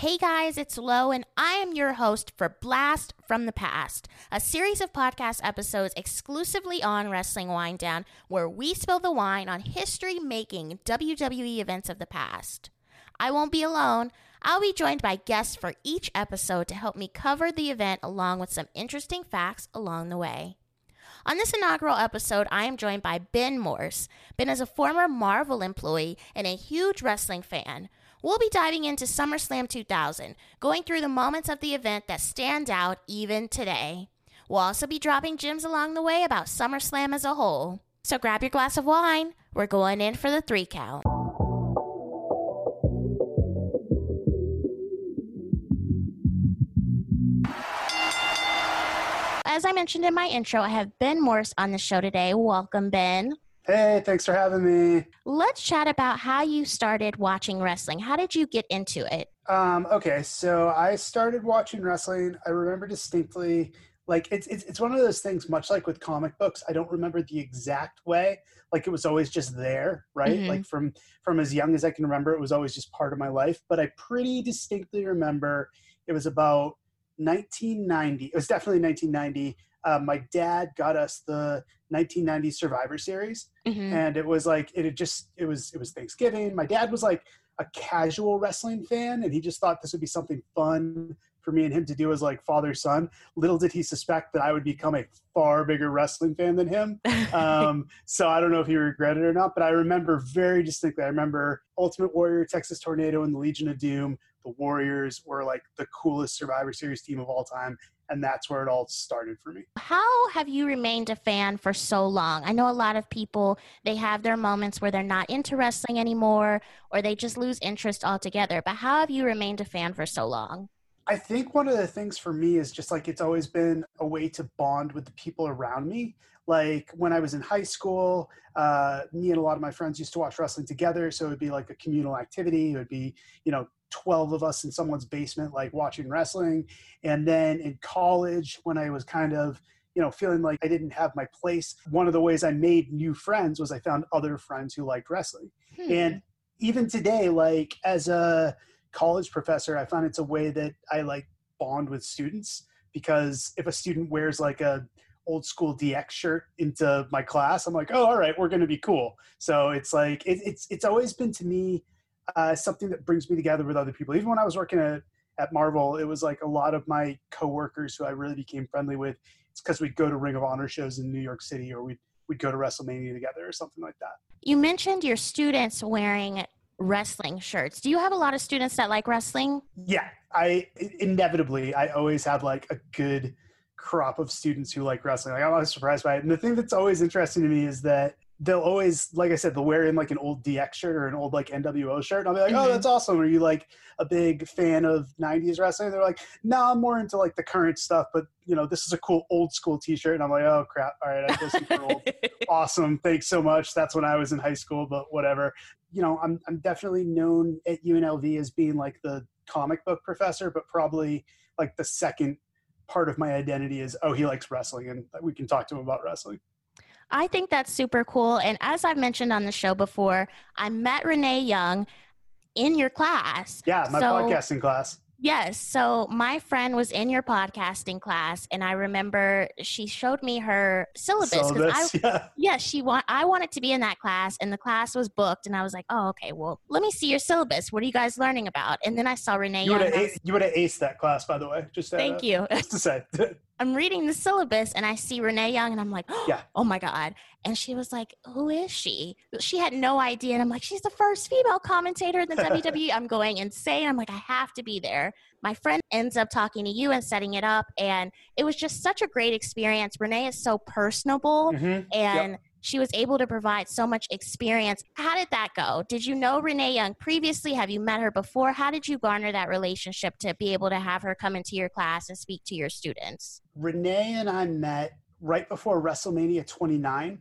Hey guys, it's Lo, and I am your host for Blast from the Past, a series of podcast episodes exclusively on Wrestling Winedown, where we spill the wine on history making WWE events of the past. I won't be alone. I'll be joined by guests for each episode to help me cover the event along with some interesting facts along the way. On this inaugural episode, I am joined by Ben Morse. Ben is a former Marvel employee and a huge wrestling fan. We'll be diving into SummerSlam 2000, going through the moments of the event that stand out even today. We'll also be dropping gems along the way about SummerSlam as a whole. So grab your glass of wine. We're going in for the three count. As I mentioned in my intro, I have Ben Morse on the show today. Welcome, Ben. Hey, thanks for having me. Let's chat about how you started watching wrestling. How did you get into it? Um, okay, so I started watching wrestling. I remember distinctly, like it's, it's it's one of those things. Much like with comic books, I don't remember the exact way. Like it was always just there, right? Mm-hmm. Like from from as young as I can remember, it was always just part of my life. But I pretty distinctly remember it was about 1990. It was definitely 1990 uh, my dad got us the 1990 Survivor Series, mm-hmm. and it was like it had just it was it was Thanksgiving. My dad was like a casual wrestling fan, and he just thought this would be something fun for me and him to do as like father son. Little did he suspect that I would become a far bigger wrestling fan than him. Um, so I don't know if he regretted it or not, but I remember very distinctly. I remember Ultimate Warrior, Texas Tornado, and the Legion of Doom. The Warriors were like the coolest Survivor Series team of all time, and that's where it all started for me. How have you remained a fan for so long? I know a lot of people they have their moments where they're not into wrestling anymore or they just lose interest altogether. But how have you remained a fan for so long? I think one of the things for me is just like it's always been a way to bond with the people around me. Like when I was in high school, uh, me and a lot of my friends used to watch wrestling together. So it would be like a communal activity. It would be, you know, 12 of us in someone's basement, like watching wrestling. And then in college, when I was kind of, you know, feeling like I didn't have my place, one of the ways I made new friends was I found other friends who liked wrestling. Hmm. And even today, like as a college professor, I find it's a way that I like bond with students because if a student wears like a old school DX shirt into my class, I'm like, oh, all right, we're going to be cool. So it's like it, it's it's always been to me uh, something that brings me together with other people. Even when I was working at, at Marvel, it was like a lot of my coworkers who I really became friendly with. It's because we'd go to Ring of Honor shows in New York City or we'd, we'd go to WrestleMania together or something like that. You mentioned your students wearing wrestling shirts. Do you have a lot of students that like wrestling? Yeah, I inevitably I always have like a good crop of students who like wrestling. Like I'm always surprised by it. And the thing that's always interesting to me is that they'll always, like I said, they'll wear in like an old DX shirt or an old like NWO shirt. And I'll be like, oh, mm-hmm. oh, that's awesome. Are you like a big fan of 90s wrestling? They're like, no, I'm more into like the current stuff, but you know, this is a cool old school t shirt. And I'm like, oh, crap. All right. I feel super old. awesome. Thanks so much. That's when I was in high school, but whatever. You know, I'm, I'm definitely known at UNLV as being like the comic book professor, but probably like the second part of my identity is, oh, he likes wrestling. And we can talk to him about wrestling. I think that's super cool. And as I've mentioned on the show before, I met Renee Young in your class. Yeah, my so, podcasting class. Yes. So my friend was in your podcasting class, and I remember she showed me her syllabus. Syllabus, I, yeah. Yeah, she want. I wanted to be in that class, and the class was booked, and I was like, "Oh, okay. Well, let me see your syllabus. What are you guys learning about?" And then I saw Renee. You would have aced, you would have aced that class, by the way. Just thank you. Just to say. I'm reading the syllabus and I see Renee Young and I'm like, oh, yeah. oh my God. And she was like, who is she? She had no idea. And I'm like, she's the first female commentator in the WWE. I'm going insane. I'm like, I have to be there. My friend ends up talking to you and setting it up. And it was just such a great experience. Renee is so personable mm-hmm. and yep she was able to provide so much experience. How did that go? Did you know Renee Young previously? Have you met her before? How did you garner that relationship to be able to have her come into your class and speak to your students? Renee and I met right before WrestleMania 29.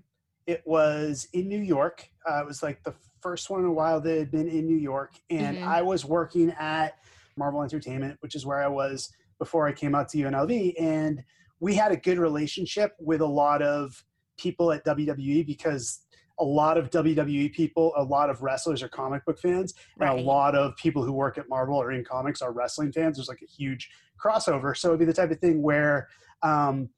It was in New York. Uh, it was like the first one in a while that had been in New York. And mm-hmm. I was working at Marvel Entertainment, which is where I was before I came out to UNLV. And we had a good relationship with a lot of people at WWE because a lot of WWE people, a lot of wrestlers are comic book fans, and Right. a lot of people who work at Marvel or in comics are wrestling fans. There's like a huge crossover. So it'd be the type of thing where um,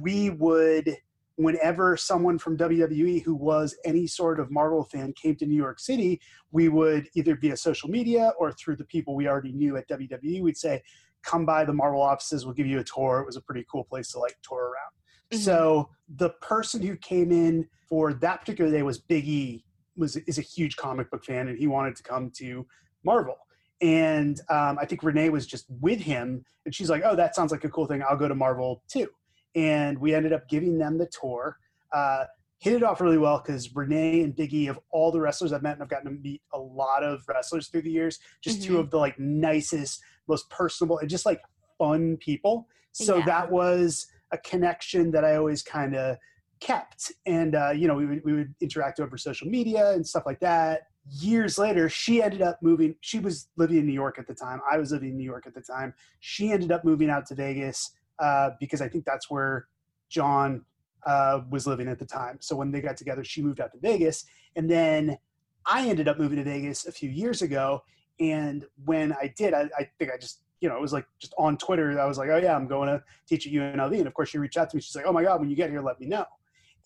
we would, whenever someone from WWE who was any sort of Marvel fan came to New York City, we would either via social media or through the people we already knew at WWE, we'd say, come by the Marvel offices, we'll give you a tour. It was a pretty cool place to like tour around. So the person who came in for that particular day was Big E, was is a huge comic book fan, and he wanted to come to Marvel. And um, I think Renee was just with him, and she's like, "Oh, that sounds like a cool thing. I'll go to Marvel too." And we ended up giving them the tour. Uh, hit it off really well because Renee and Big E, of all the wrestlers I've met, and I've gotten to meet a lot of wrestlers through the years, just two Mhm. of the like nicest, most personable, and just like fun people. So Yeah. that was a connection that I always kind of kept. And, uh, you know, we would, we would interact over social media and stuff like that. Years later, she ended up moving. She was living in New York at the time. I was living in New York at the time. She ended up moving out to Vegas uh, because I think that's where John uh, was living at the time. So when they got together, she moved out to Vegas. And then I ended up moving to Vegas a few years ago. And when I did, I, I think I just, you know, it was like just on Twitter. I was like, oh, yeah, I'm going to teach at UNLV. And of course, she reached out to me. She's like, oh my God, when you get here, let me know.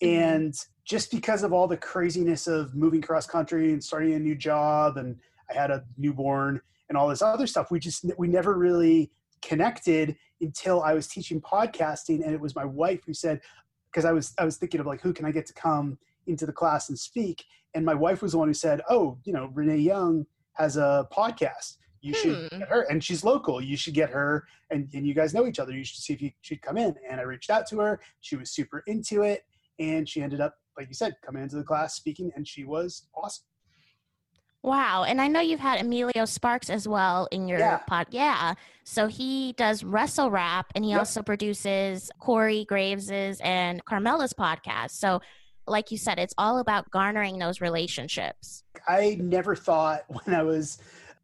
Mhm. And just because of all the craziness of moving cross country and starting a new job, and I had a newborn and all this other stuff, we just, we never really connected until I was teaching podcasting. And it was my wife who said, because I was, I was thinking of like, who can I get to come into the class and speak? And my wife was the one who said, oh, you know, Renee Young has a podcast. You should Hmm. get her, and she's local. You should get her, and, and you guys know each other. You should see if you should come in. And I reached out to her. She was super into it, and she ended up, like you said, coming into the class speaking, and she was awesome. Wow. And I know you've had Emilio Sparks as well in your Yeah. pod. Yeah. So he does Wrestle Rap and he Yep. also produces Corey Graves's and Carmella's podcast. So, like you said, it's all about garnering those relationships. I never thought when I was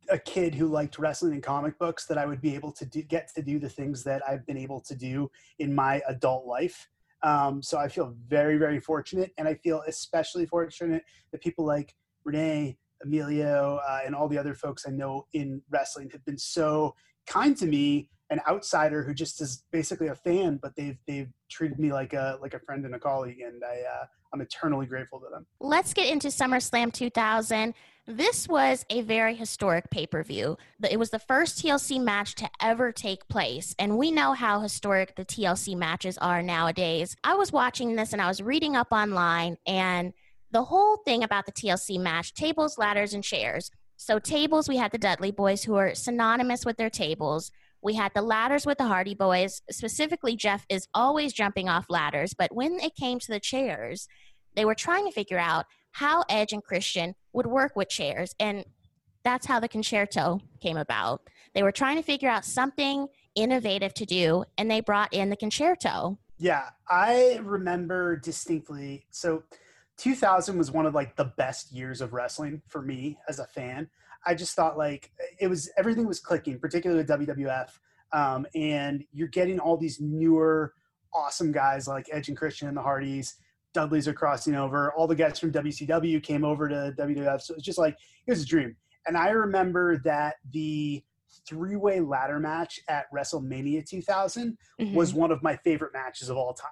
a kid who liked wrestling and comic books that I would be able to do, get to do the things that I've been able to do in my adult life. Um, so I feel very, very fortunate, and I feel especially fortunate that people like Renee, Emilio, uh, and all the other folks I know in wrestling have been so kind to me. An outsider who just is basically a fan, but they've they've treated me like a like a friend and a colleague, and I uh, I'm eternally grateful to them. Let's get into SummerSlam 2000. This was a very historic pay per view. It was the first TLC match to ever take place, and we know how historic the TLC matches are nowadays. I was watching this and I was reading up online, and the whole thing about the TLC match tables, ladders, and chairs. So, tables, we had the Dudley Boys, who are synonymous with their tables. We had the ladders with the Hardy Boys. Specifically, Jeff is always jumping off ladders, but when it came to the chairs, they were trying to figure out how Edge and Christian would work with chairs. And that's how the concerto came about. They were trying to figure out something innovative to do, and they brought in the concerto. Yeah, I remember distinctly. So 2000 was one of like the best years of wrestling for me as a fan. I just thought like it was everything was clicking, particularly with WWF. Um, and you're getting all these newer, awesome guys like Edge and Christian and the Hardys. Dudley's are crossing over. All the guys from WCW came over to WWF. So it's just like it was a dream. And I remember that the three-way ladder match at WrestleMania 2000 Mhm. was one of my favorite matches of all time.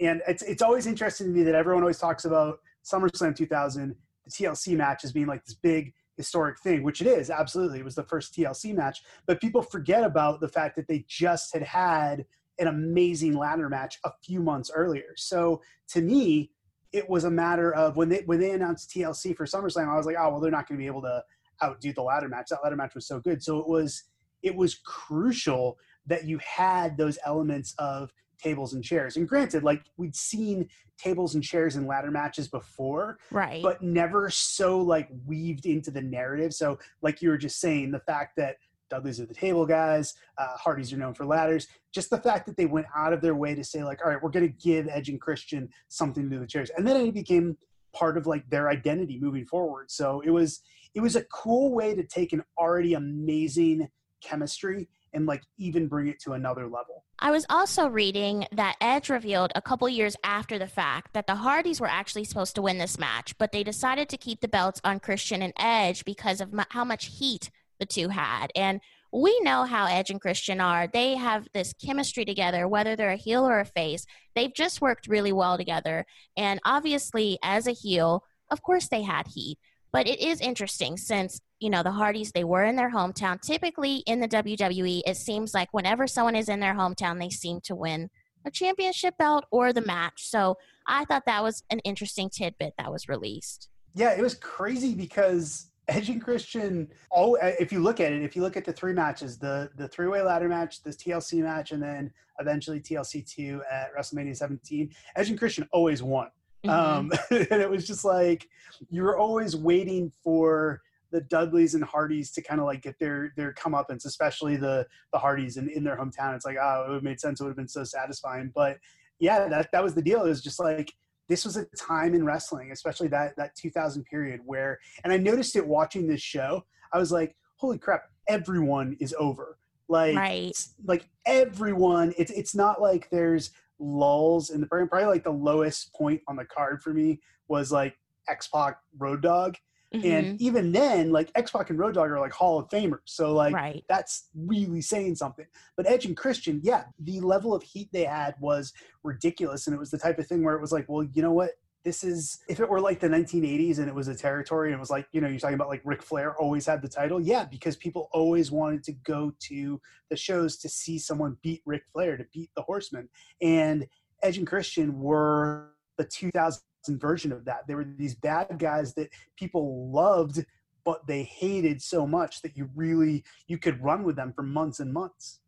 And it's it's always interesting to me that everyone always talks about SummerSlam 2000, the TLC match as being like this big historic thing, which it is absolutely. It was the first TLC match, but people forget about the fact that they just had had an amazing ladder match a few months earlier. So to me, it was a matter of when they when they announced TLC for SummerSlam, I was like, oh well, they're not going to be able to outdo the ladder match. That ladder match was so good. So it was it was crucial that you had those elements of tables and chairs. And granted, like we'd seen tables and chairs in ladder matches before, Right. but never so like weaved into the narrative. So, like you were just saying, the fact that Dudley's are the table guys, uh, Hardys are known for ladders. Just the fact that they went out of their way to say, like, all right, we're going to give Edge and Christian something to do chairs, and then it became part of like their identity moving forward. So it was it was a cool way to take an already amazing chemistry and like even bring it to another level. I was also reading that Edge revealed a couple years after the fact that the Hardys were actually supposed to win this match, but they decided to keep the belts on Christian and Edge because of m- how much heat the two had. And we know how Edge and Christian are. They have this chemistry together, whether they're a heel or a face. They've just worked really well together. And obviously, as a heel, of course they had heat. But it is interesting since, you know, the Hardys, they were in their hometown. Typically in the WWE, it seems like whenever someone is in their hometown, they seem to win a championship belt or the match. So I thought that was an interesting tidbit that was released. Yeah, it was crazy because Edge and Christian, oh, if you look at it, if you look at the three matches, the the three way ladder match, this TLC match, and then eventually TLC two at WrestleMania 17, Edge and Christian always won. Mm-hmm. Um, and it was just like you were always waiting for the Dudleys and Hardys to kind of like get their their comeuppance, especially the the Hardys in, in their hometown. It's like, oh, it would have made sense. It would have been so satisfying. But yeah, that that was the deal. It was just like this was a time in wrestling, especially that that 2000 period where, and I noticed it watching this show. I was like, holy crap, everyone is over. Like, right. like everyone. It's it's not like there's lulls in the program. Probably like the lowest point on the card for me was like X Pac Road Dogg. Mm-hmm. And even then, like X Pac and Road Dogg are like Hall of Famers. So like right. that's really saying something. But Edge and Christian, yeah, the level of heat they had was ridiculous. And it was the type of thing where it was like, well, you know what? this is if it were like the 1980s and it was a territory and it was like you know you're talking about like Ric Flair always had the title yeah because people always wanted to go to the shows to see someone beat Ric Flair to beat the Horseman and Edge and Christian were the 2000 version of that There were these bad guys that people loved but they hated so much that you really you could run with them for months and months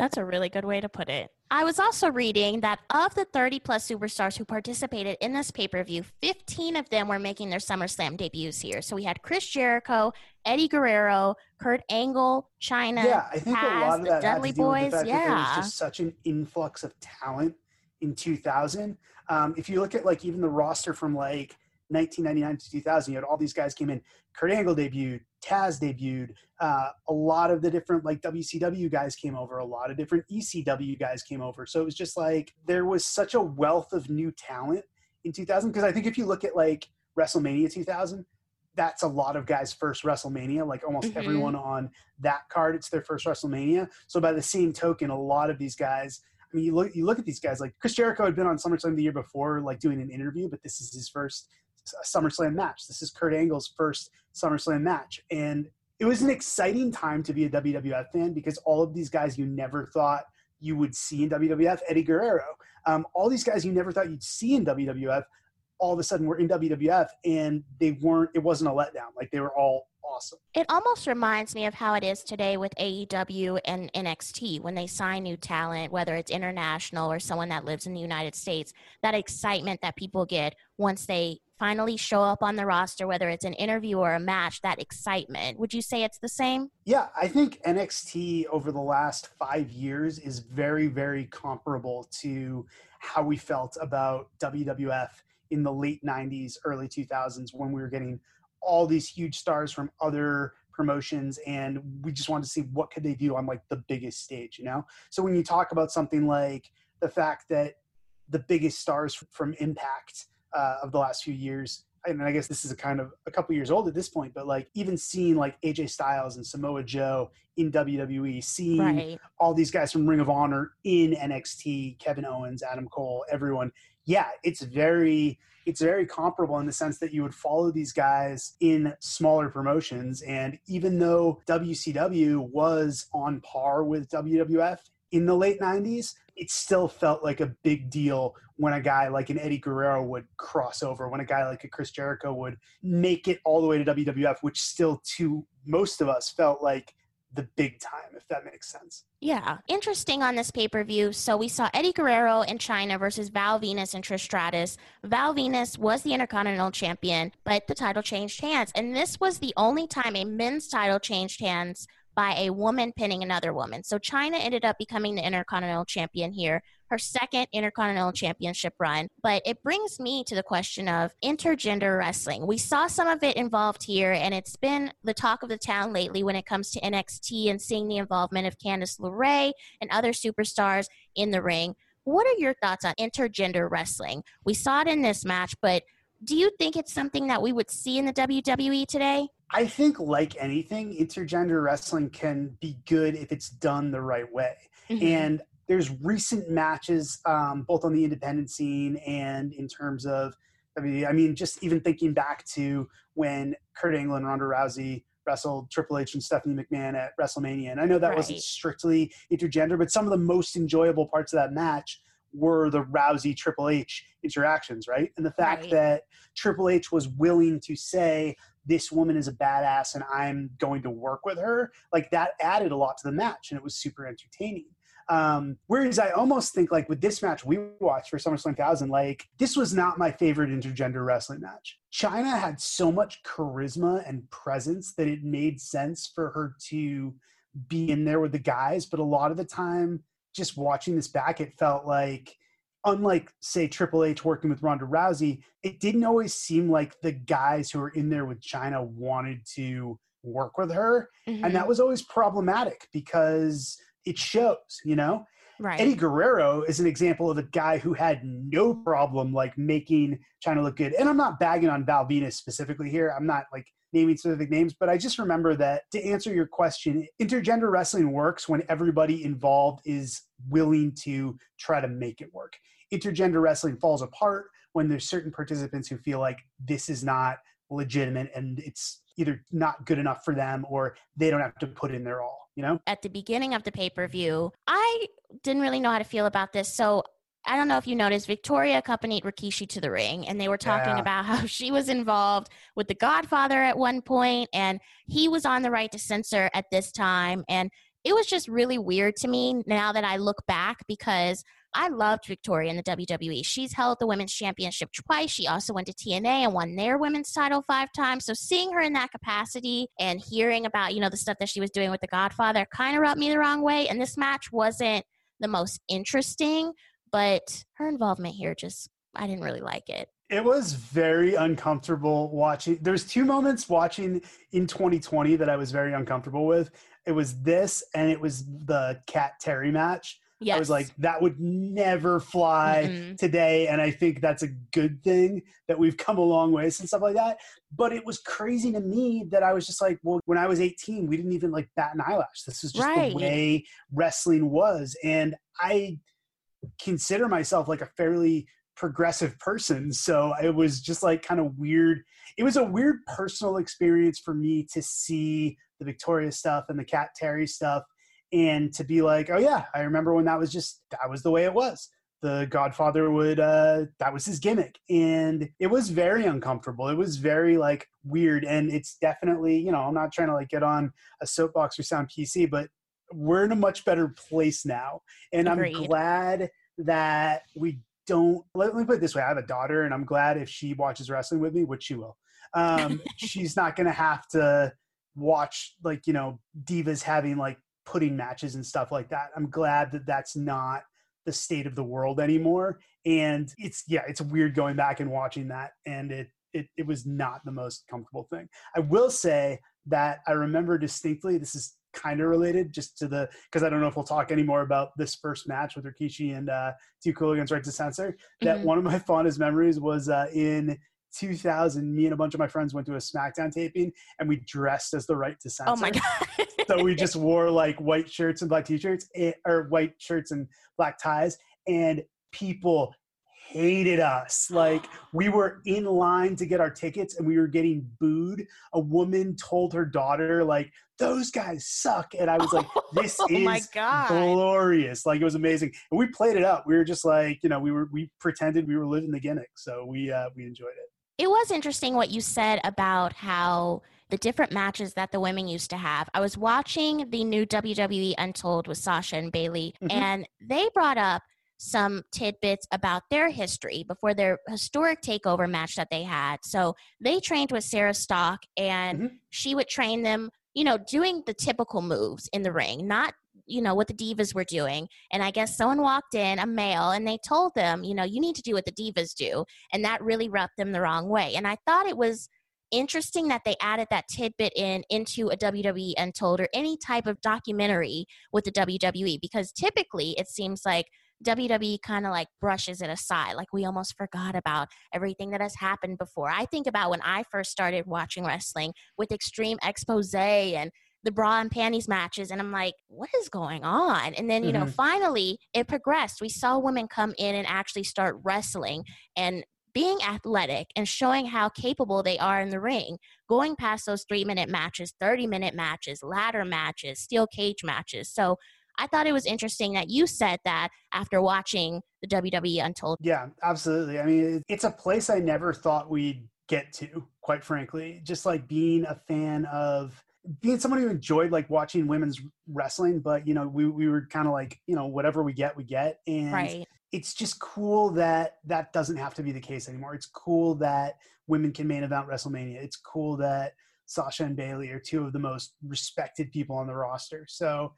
that's a really good way to put it. I was also reading that of the 30 plus superstars who participated in this pay per view, 15 of them were making their SummerSlam debuts here. So we had Chris Jericho, Eddie Guerrero, Kurt Angle, Chyna, Yeah, I think Taz, a lot of that Dudley to do Boys. the yeah. that there was just such an influx of talent in 2000. Um, if you look at like even the roster from like 1999 to 2000, you had all these guys came in. Kurt Angle debuted, Taz debuted. Uh, a lot of the different like WCW guys came over. A lot of different ECW guys came over. So it was just like there was such a wealth of new talent in 2000. Because I think if you look at like WrestleMania 2000, that's a lot of guys' first WrestleMania. Like almost mm-hmm. everyone on that card, it's their first WrestleMania. So by the same token, a lot of these guys. I mean, you look you look at these guys like Chris Jericho had been on SummerSlam the year before, like doing an interview, but this is his first SummerSlam match. This is Kurt Angle's first SummerSlam match. And it was an exciting time to be a WWF fan because all of these guys you never thought you would see in WWF, Eddie Guerrero, um, all these guys you never thought you'd see in WWF, all of a sudden were in WWF and they weren't, it wasn't a letdown. Like they were all awesome. It almost reminds me of how it is today with AEW and NXT when they sign new talent, whether it's international or someone that lives in the United States, that excitement that people get once they finally show up on the roster, whether it's an interview or a match, that excitement. Would you say it's the same? Yeah, I think NXT over the last five years is very, very comparable to how we felt about WWF in the late 90s, early 2000s when we were getting all these huge stars from other promotions and we just wanted to see what could they do on like the biggest stage you know so when you talk about something like the fact that the biggest stars from impact uh, of the last few years. And I guess this is a kind of a couple years old at this point, but like even seeing like AJ Styles and Samoa Joe in WWE, seeing right. all these guys from Ring of Honor in NXT, Kevin Owens, Adam Cole, everyone. Yeah, it's very it's very comparable in the sense that you would follow these guys in smaller promotions. And even though WCW was on par with WWF in the late 90s, it still felt like a big deal when a guy like an Eddie Guerrero would cross over, when a guy like a Chris Jericho would make it all the way to WWF, which still to most of us felt like the big time, if that makes sense. Yeah. Interesting on this pay per view. So we saw Eddie Guerrero in Chyna versus Val Venis and Trish Stratus. Val Venis was the Intercontinental Champion, but the title changed hands. And this was the only time a men's title changed hands by a woman pinning another woman. So Chyna ended up becoming the Intercontinental Champion here, her second Intercontinental Championship run. But it brings me to the question of intergender wrestling. We saw some of it involved here, and it's been the talk of the town lately when it comes to NXT and seeing the involvement of Candice LeRae and other superstars in the ring. What are your thoughts on intergender wrestling? We saw it in this match, but do you think it's something that we would see in the WWE today? I think, like anything, intergender wrestling can be good if it's done the right way. Mm-hmm. And there's recent matches, um, both on the independent scene and in terms of, I mean, I mean, just even thinking back to when Kurt Angle and Ronda Rousey wrestled Triple H and Stephanie McMahon at WrestleMania. And I know that right. wasn't strictly intergender, but some of the most enjoyable parts of that match were the Rousey Triple H interactions, right? And the fact right. that Triple H was willing to say, this woman is a badass and I'm going to work with her, like that added a lot to the match and it was super entertaining. Um, whereas I almost think like with this match we watched for SummerSlam 1000, like this was not my favorite intergender wrestling match. Chyna had so much charisma and presence that it made sense for her to be in there with the guys, but a lot of the time just watching this back, it felt like, unlike say Triple H working with Ronda Rousey, it didn't always seem like the guys who were in there with Chyna wanted to work with her, mm-hmm. and that mm-hmm. was always problematic because it shows, you know. Right. Eddie Guerrero is an example of a guy who had no problem like making Chyna look good. And I'm not bagging on Val Venis specifically here. I'm not like naming specific names, but I just remember that to answer your question, intergender wrestling works when everybody involved is willing to try to make it work. Intergender wrestling falls apart when there's certain participants who feel like this is not legitimate and it's either not good enough for them or they don't have to put in their all, you know? At the beginning of the pay per view, I didn't really know how to feel about this. So I don't know if you noticed, Victoria accompanied Rikishi to the ring, and they were talking yeah. about how she was involved with The Godfather at one point, and he was on the right to censor at this time. And it was just really weird to me now that I look back because I loved Victoria in the WWE. She's held the women's championship twice. She also went to TNA and won their women's title five times. So seeing her in that capacity and hearing about, you know, the stuff that she was doing with The Godfather kind of rubbed me the wrong way. And this match wasn't the most interesting, but her involvement here just I didn't really like it. It was very uncomfortable watching. There's two moments watching in 2020 that I was very uncomfortable with. It was this and it was the Kat Terri match. Yes. I was like, that would never fly mm-hmm. today. And I think that's a good thing that we've come a long way since stuff like that. But it was crazy to me that I was just like, well, when I was 18, we didn't even like bat an eyelash. This is just right. the way wrestling was. And I consider myself like a fairly progressive person. So it was just like kind of weird. It was a weird personal experience for me to see the Victoria stuff and the Kat Terri stuff and to be like, oh yeah, I remember when that was just that was the way it was. The Godfather would uh that was his gimmick. And it was very uncomfortable. It was very like weird. And it's definitely, you know, I'm not trying to like get on a soapbox or sound PC, but we're in a much better place now. And Agreed. I'm glad that we don't let, me put it this way. I have a daughter and I'm glad if she watches wrestling with me, which she will. Um, she's not gonna have to watch like, you know, divas having like putting matches and stuff like that. I'm glad that that's not the state of the world anymore. And it's yeah, it's weird going back and watching that, and it it it was not the most comfortable thing. I will say that I remember distinctly. This is kind of related just to the because I don't know if we'll talk anymore about this first match with Rikishi and uh, Too Cool against Right to Censor. That mm-hmm. one of my fondest memories was uh, in 2000. Me and a bunch of my friends went to a SmackDown taping and we dressed as the Right to Censor. Oh my god! so we just wore like white shirts and black t-shirts eh, or white shirts and black ties, and people hated us. Like we were in line to get our tickets and we were getting booed. A woman told her daughter, like, those guys suck. And I was like, this oh is glorious. Like it was amazing. And we played it up. We were just like, you know, we were we pretended we were living the gimmick. So we uh we enjoyed it. It was interesting what you said about how the different matches that the women used to have. I was watching the new WWE Untold with Sasha and Bayley, mm-hmm. and they brought up some tidbits about their history before their historic takeover match that they had. So they trained with Sarah Stock, and mm-hmm. she would train them you know, doing the typical moves in the ring, not you know what the divas were doing and i guess someone walked in a male and they told them you know you need to do what the divas do and that really rubbed them the wrong way and i thought it was interesting that they added that tidbit in into a WWE Untold or any type of documentary with the WWE because typically it seems like WWE kind of like brushes it aside. Like we almost forgot about everything that has happened before. I think about when I first started watching wrestling with Extreme Expose and the bra and panties matches and i'm like what is going on and then you mm-hmm. know finally it progressed we saw women come in and actually start wrestling and being athletic and showing how capable they are in the ring, going past those three minute matches, 30 minute matches, ladder matches, steel cage matches. So I thought it was interesting that you said that after watching the WWE Untold. Yeah, absolutely. I mean, it's a place I never thought we'd get to, quite frankly. Just like being a fan of being someone who enjoyed like watching women's wrestling, but you know, we, we were kind of like, you know, whatever we get, we get. And right it's just cool that that doesn't have to be the case anymore. It's cool that women can main event WrestleMania. It's cool that Sasha and Bayley are two of the most respected people on the roster. So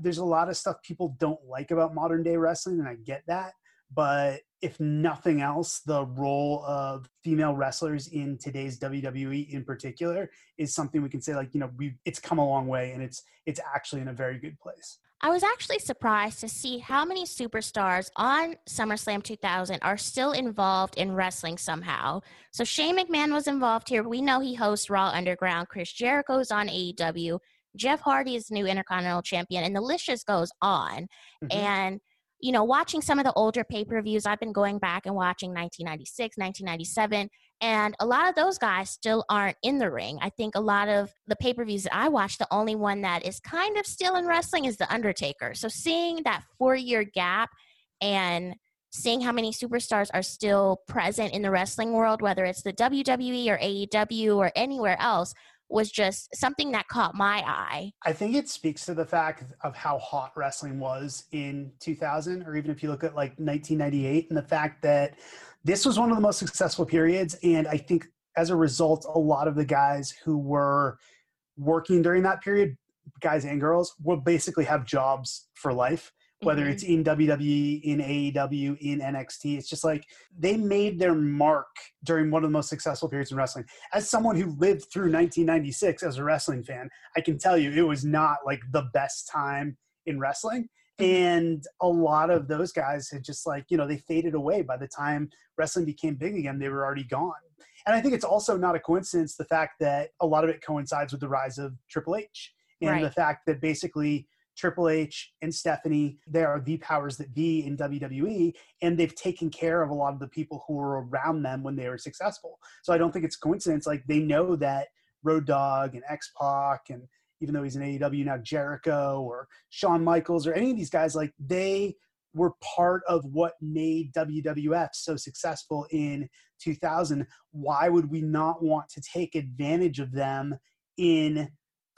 there's a lot of stuff people don't like about modern day wrestling, and I get that. But if nothing else, the role of female wrestlers in today's WWE in particular is something we can say like, you know, we it's come a long way and it's it's actually in a very good place. I was actually surprised to see how many superstars on SummerSlam 2000 are still involved in wrestling somehow. So Shane McMahon was involved here. We know he hosts Raw Underground. Chris Jericho's on AEW. Jeff Hardy is new Intercontinental Champion, and the list just goes on. Mm-hmm. And you know, watching some of the older pay per views, I've been going back and watching 1996, 1997, and a lot of those guys still aren't in the ring. I think a lot of the pay per views that I watch, the only one that is kind of still in wrestling is The Undertaker. So seeing that four year gap and seeing how many superstars are still present in the wrestling world, whether it's the WWE or AEW or anywhere else, was just something that caught my eye. I think it speaks to the fact of how hot wrestling was in 2000, or even if you look at like 1998, and the fact that this was one of the most successful periods. And I think as a result, a lot of the guys who were working during that period, guys and girls, will basically have jobs for life. Whether mm-hmm. it's in WWE, in AEW, in NXT, it's just like they made their mark during one of the most successful periods in wrestling. As someone who lived through 1996 as a wrestling fan, I can tell you it was not like the best time in wrestling and a lot of those guys had just like you know they faded away by the time wrestling became big again they were already gone and i think it's also not a coincidence the fact that a lot of it coincides with the rise of triple h and right. the fact that basically Triple H and Stephanie, they are the powers that be in WWE, and they've taken care of a lot of the people who were around them when they were successful. So I don't think it's coincidence. Like they know that Road Dogg and X Pac and even though he's in AEW now, Jericho or Shawn Michaels or any of these guys, like they were part of what made WWF so successful in 2000. Why would we not want to take advantage of them in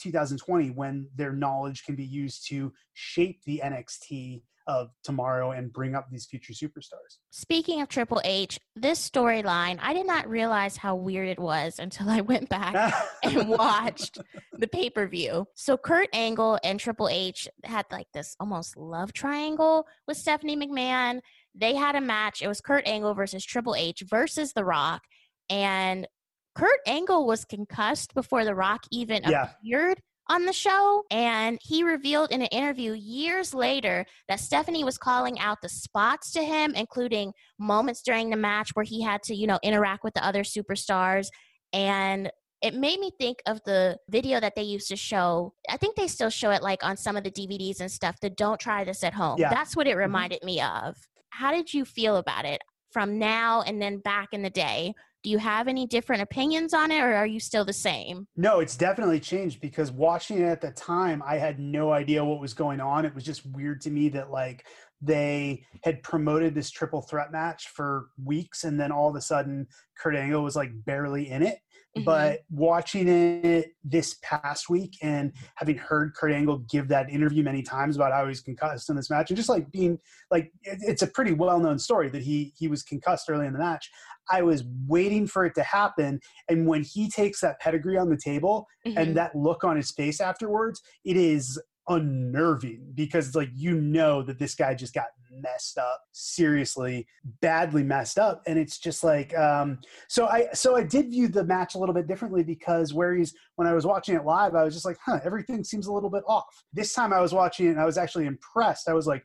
2020 when their knowledge can be used to shape the NXT of tomorrow and bring up these future superstars. Speaking of Triple H, this storyline, I did not realize how weird it was until I went back and watched the pay per view. So, Kurt Angle and Triple H had like this almost love triangle with Stephanie McMahon. They had a match. It was Kurt Angle versus Triple H versus The Rock. And Kurt Angle was concussed before The Rock even yeah. appeared on the show. And he revealed in an interview years later that Stephanie was calling out the spots to him, including moments during the match where he had to, you know, interact with the other superstars. And it made me think of the video that they used to show. I think they still show it like on some of the DVDs and stuff. The Don't Try This at Home. Yeah. That's what it mm-hmm. reminded mm-hmm. me of. How did you feel about it from now and then back in the day? Do you have any different opinions on it or are you still the same? No it's definitely changed because watching it at the time i had no idea what was going on. It was just weird to me that like they had promoted this triple threat match for weeks and then all of a sudden kurt angle was like barely in it Mm-hmm. But watching it this past week and having heard Kurt Angle give that interview many times about how he's concussed in this match, and just like being like, it's a pretty well known story that he he was concussed early in the match. I was waiting for it to happen, and when he takes that pedigree on the table mm-hmm. and that look on his face afterwards, it is unnerving because like you know that this guy just got messed up seriously badly messed up. And it's just like um so i so i did view the match a little bit differently because where he's when i was watching it live i was just like huh everything seems a little bit off. This time i was watching it and i was actually impressed. I was like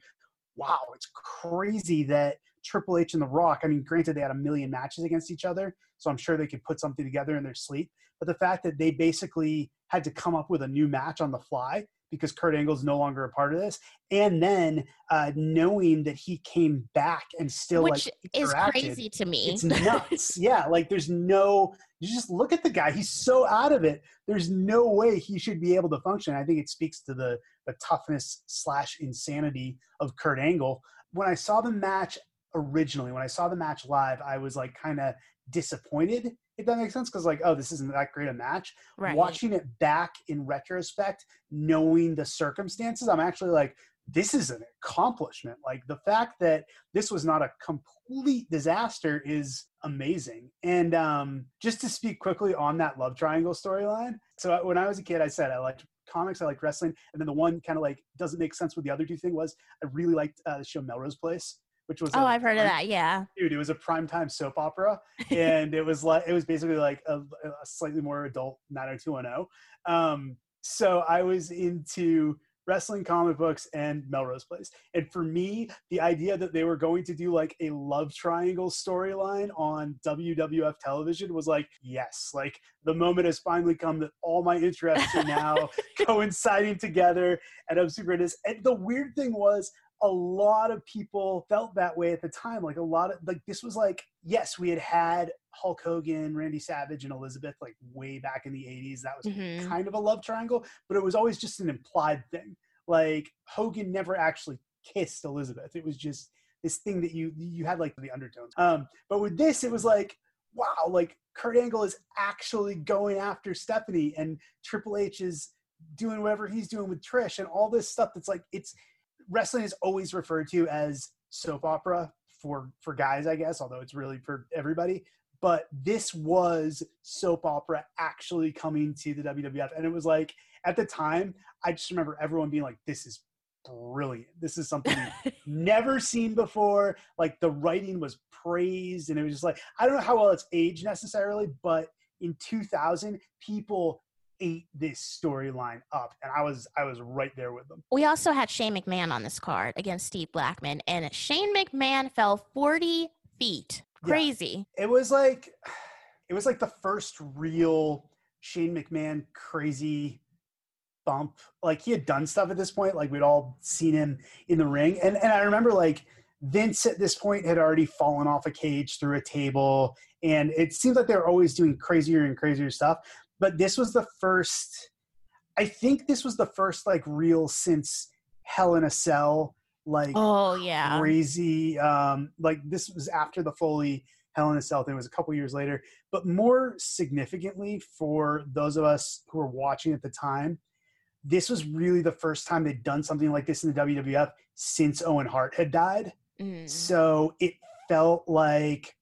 wow it's crazy that triple h and the rock i mean granted they had a million matches against each other so i'm sure they could put something together in their sleep. But the fact that they basically had to come up with a new match on the fly because Kurt Angle is no longer a part of this, and then uh, knowing that he came back and still which like is crazy to me. It's nuts. yeah, like there's no. You just look at the guy; he's so out of it. There's no way he should be able to function. I think it speaks to the the toughness slash insanity of Kurt Angle. When I saw the match originally, when I saw the match live, I was like kind of disappointed if that makes sense because like oh this isn't that great a match. Right. watching it back in retrospect knowing the circumstances i'm actually like this is an accomplishment. Like the fact that this was not a complete disaster is amazing. And um just to speak quickly on that love triangle storyline so when i was a kid i said i liked comics i liked wrestling and then the one kind of like doesn't make sense with the other two thing was i really liked uh, the show melrose place which was oh, i have heard of that. Yeah, dude, it was a primetime soap opera, and it was like it was basically like a, a slightly more adult 90210. Um, so I was into wrestling comic books and Melrose Place. And for me, the idea that they were going to do like a love triangle storyline on WWF television was like, yes, like the moment has finally come that all my interests are now coinciding together. And I'm super into this. And the weird thing was, a lot of people felt that way at the time. Like a lot of like this was like yes, we had had Hulk Hogan, Randy Savage, and Elizabeth like way back in the '80s. That was mm-hmm. kind of a love triangle, but it was always just an implied thing. Like Hogan never actually kissed Elizabeth. It was just this thing that you you had like the undertones. Um, but with this, it was like wow, like Kurt Angle is actually going after Stephanie, and Triple H is doing whatever he's doing with Trish, and all this stuff. That's like it's wrestling is always referred to as soap opera for for guys, I guess, although it's really for everybody. But this was soap opera actually coming to the WWF, and it was like at the time, I just remember everyone being like, "This is brilliant. This is something never seen before." Like the writing was praised, and it was just like I don't know how well it's aged necessarily, but in 2000, people ate this storyline up and i was i was right there with them. We also had shane mcmahon on this card against steve blackman and shane mcmahon fell 40 feet. Crazy. Yeah. it was like it was like the first real shane mcmahon crazy bump. Like he had done stuff at this point like we'd all seen him in the ring and and i remember like Vince at this point had already fallen off a cage through a table, and it seems like they're always doing crazier and crazier stuff but this was the first i think this was the first like real since hell in a cell like oh yeah. crazy um like this was after the foley hell in a cell thing. It was a couple years later. But more significantly for those of us who were watching at the time this was really the first time they'd done something like this in the wwf since owen hart had died. Mm. so it felt like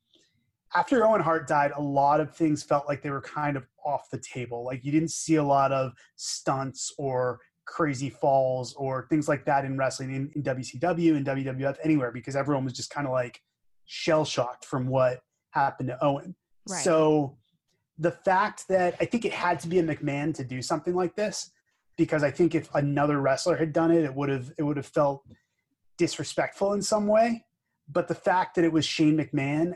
after Owen Hart died, a lot of things felt like they were kind of off the table. Like you didn't see a lot of stunts or crazy falls or things like that in wrestling in, in WCW and WWF anywhere because everyone was just kind of like shell shocked from what happened to Owen. Right. So the fact that I think it had to be a McMahon to do something like this because I think if another wrestler had done it, it would have it would have felt disrespectful in some way. But the fact that it was Shane McMahon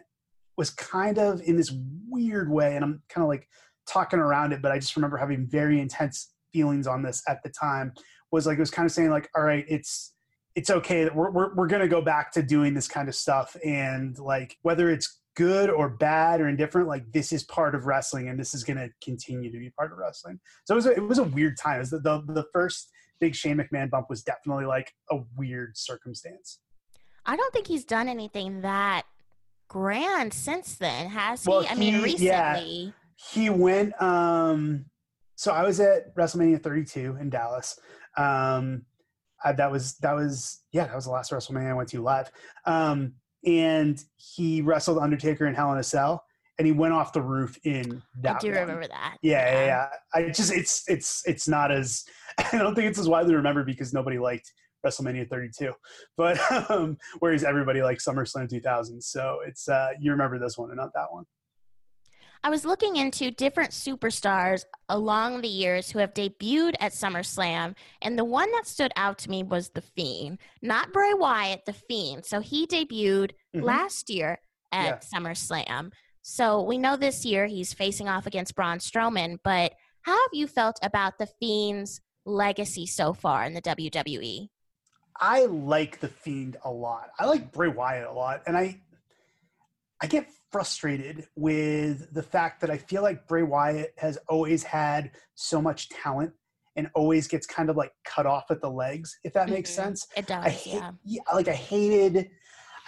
was kind of in this weird way, and I'm kind of like talking around it, but I just remember having very intense feelings on this at the time. Was like it was kind of saying like, all right, it's it's okay that we're we're, we're going to go back to doing this kind of stuff, and like whether it's good or bad or indifferent, like this is part of wrestling, and this is going to continue to be part of wrestling. So it was a, it was a weird time. It was the, the the first big Shane McMahon bump was definitely like a weird circumstance. I don't think he's done anything that grand since then, has well, he? I mean, recently. Yeah he went. Um, so I was at WrestleMania 32 in Dallas. Um, I, that was that was yeah, that was the last WrestleMania I went to live. Um, and he wrestled Undertaker in Hell in a Cell, and he went off the roof in that. I do one. remember that. Yeah, yeah, yeah. I just it's it's it's not as I don't think it's as widely remembered because nobody liked WrestleMania 32, but um, whereas everybody liked SummerSlam 2000. So it's uh, you remember this one and not that one. I was looking into different superstars along the years who have debuted at SummerSlam, and the one that stood out to me was The Fiend. Not Bray Wyatt, The Fiend. So he debuted Mhm. last year at Yeah. SummerSlam. So we know this year he's facing off against Braun Strowman, but how have you felt about The Fiend's legacy so far in the? WWE? I like the Fiend a lot. I like Bray Wyatt a lot, and I I get frustrated with the fact that I feel like Bray Wyatt has always had so much talent and always gets kind of like cut off at the legs, if that makes Mhm. sense. It does, I hate, yeah. yeah, like I hated,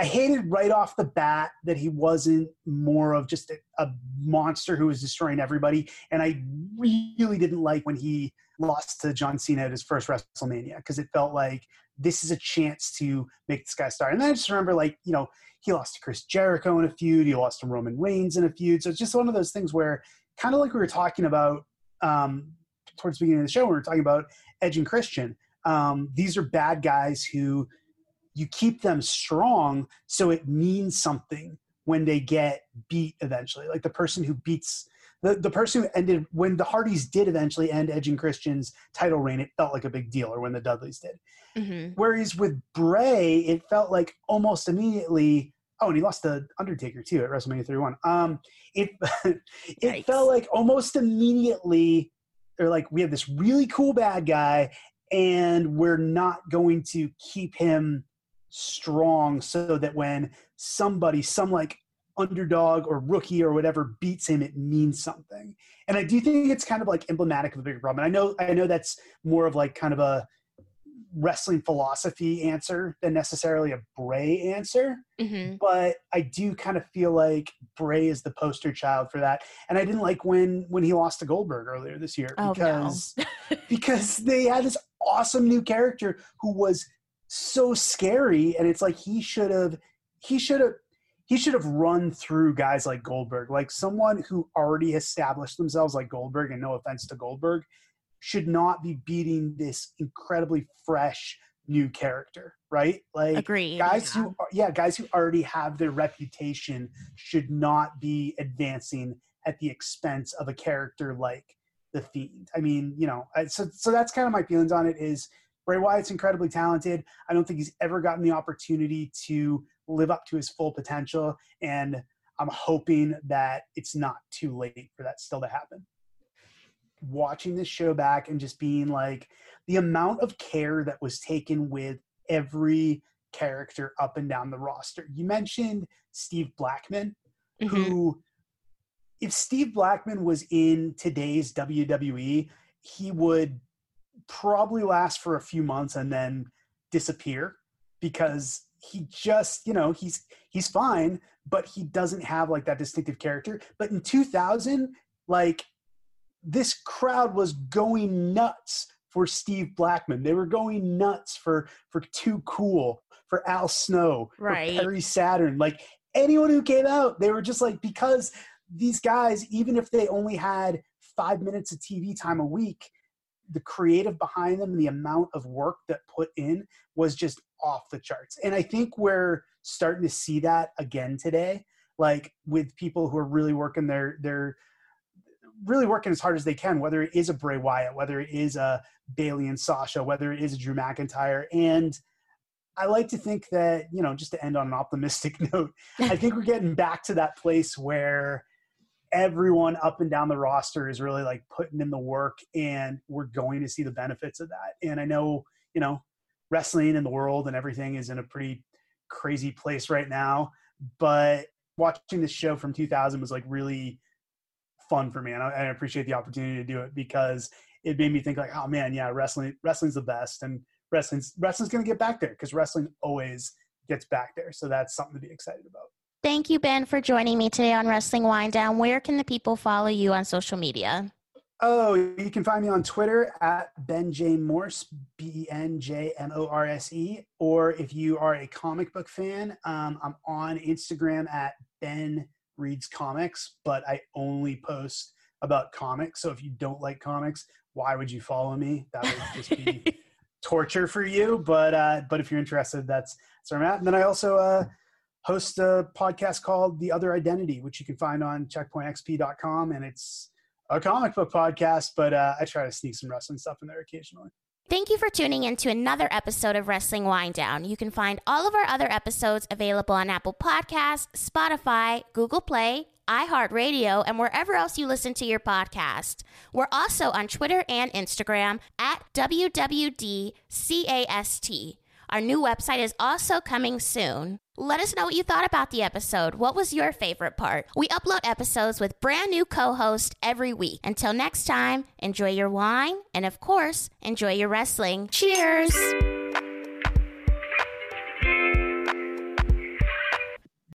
I hated right off the bat that he wasn't more of just a, a monster who was destroying everybody, and I really didn't like when he lost to John Cena at his first WrestleMania because it felt like this is a chance to make this guy star. And I just remember like you know he lost to Chris Jericho in a feud, he lost to Roman Reigns in a feud, so it's just one of those things where kind of like we were talking about um, towards the beginning of the show, we were talking about Edge and Christian. Um, these are bad guys who you keep them strong so it means something when they get beat eventually. Like the person who beats the, the person who ended when the Hardys did eventually end Edge and Christian's title reign, it felt like a big deal, or when the Dudleys did. hmm Whereas with Bray, it felt like almost immediately. Oh, and he lost the Undertaker too at WrestleMania 31. Um, it it Yikes. felt like almost immediately they're like, we have this really cool bad guy, and we're not going to keep him strong so that when somebody, some like underdog or rookie or whatever beats him, it means something. And I do think it's kind of like emblematic of a bigger problem. And I know I know that's more of like kind of a wrestling philosophy answer than necessarily a Bray answer hmm but I do kind of feel like Bray is the poster child for that. And I didn't like when when he lost to Goldberg earlier this year Oh, no. because because they had this awesome new character who was so scary, and it's like he should have he should have he should have run through guys like Goldberg, like someone who already established themselves like Goldberg. And no offense to Goldberg, should not be beating this incredibly fresh new character, right? Like Agreed. guys yeah. who are- yeah guys who already have their reputation should not be advancing at the expense of a character like the fiend i mean you know so so that's kind of my feelings on it is bray wyatt's incredibly talented i don't think he's ever gotten the opportunity to live up to his full potential and i'm hoping that it's not too late for that still to happen watching this show back and just being like the amount of care that was taken with every character up and down the roster. You mentioned Steve Blackman, Mhm. who, if Steve Blackman was in today's WWE, he would probably last for a few months and then disappear because he just, you know, he's he's fine, but he doesn't have like that distinctive character. But in 2000, like this crowd was going nuts for Steve Blackman. They were going nuts for for Too Cool, for Al Snow, Right. for Perry Saturn. Like anyone who came out, they were just like because these guys, even if they only had five minutes of TV time a week, the creative behind them and the amount of work that put in was just off the charts. And I think we're starting to see that again today, like with people who are really working their their really working as hard as they can, whether it is a Bray Wyatt, whether it is a Bayley and Sasha, whether it is a Drew McIntyre. And I like to think that, you know, just to end on an optimistic note, I think we're getting back to that place where everyone up and down the roster is really like putting in the work and we're going to see the benefits of that. And I know, you know, wrestling and the world and everything is in a pretty crazy place right now, but watching this show from 2000 was like really fun for me and I, I appreciate the opportunity to do it because it made me think like oh man yeah wrestling wrestling's the best and wrestling's wrestling's going to get back there because wrestling always gets back there so that's something to be excited about Thank you, Ben, for joining me today on Wrestling Winedown. Where can the people follow you on social media? Oh, you can find me on Twitter at Ben J Morse, B E N J M O R S E. Or if you are a comic book fan, um, I'm on Instagram at Ben Reads Comics, but I only post about comics. So if you don't like comics, why would you follow me? That would just be torture for you. But uh, but if you're interested, that's, that's where I'm at. And then I also uh, host a podcast called The Other Identity, which you can find on checkpointxp.com. And it's a comic book podcast, but uh, I try to sneak some wrestling stuff in there occasionally. Thank you for tuning in to another episode of Wrestling Winedown. You can find all of our other episodes available on Apple Podcasts, Spotify, Google Play, iHeartRadio, and wherever else you listen to your podcast. We're also on Twitter and Instagram at WWDCAST. Our new website is also coming soon. Let us know what you thought about the episode. What was your favorite part? We upload episodes with brand new co hosts every week. Until next time, enjoy your wine and, of course, enjoy your wrestling. Cheers!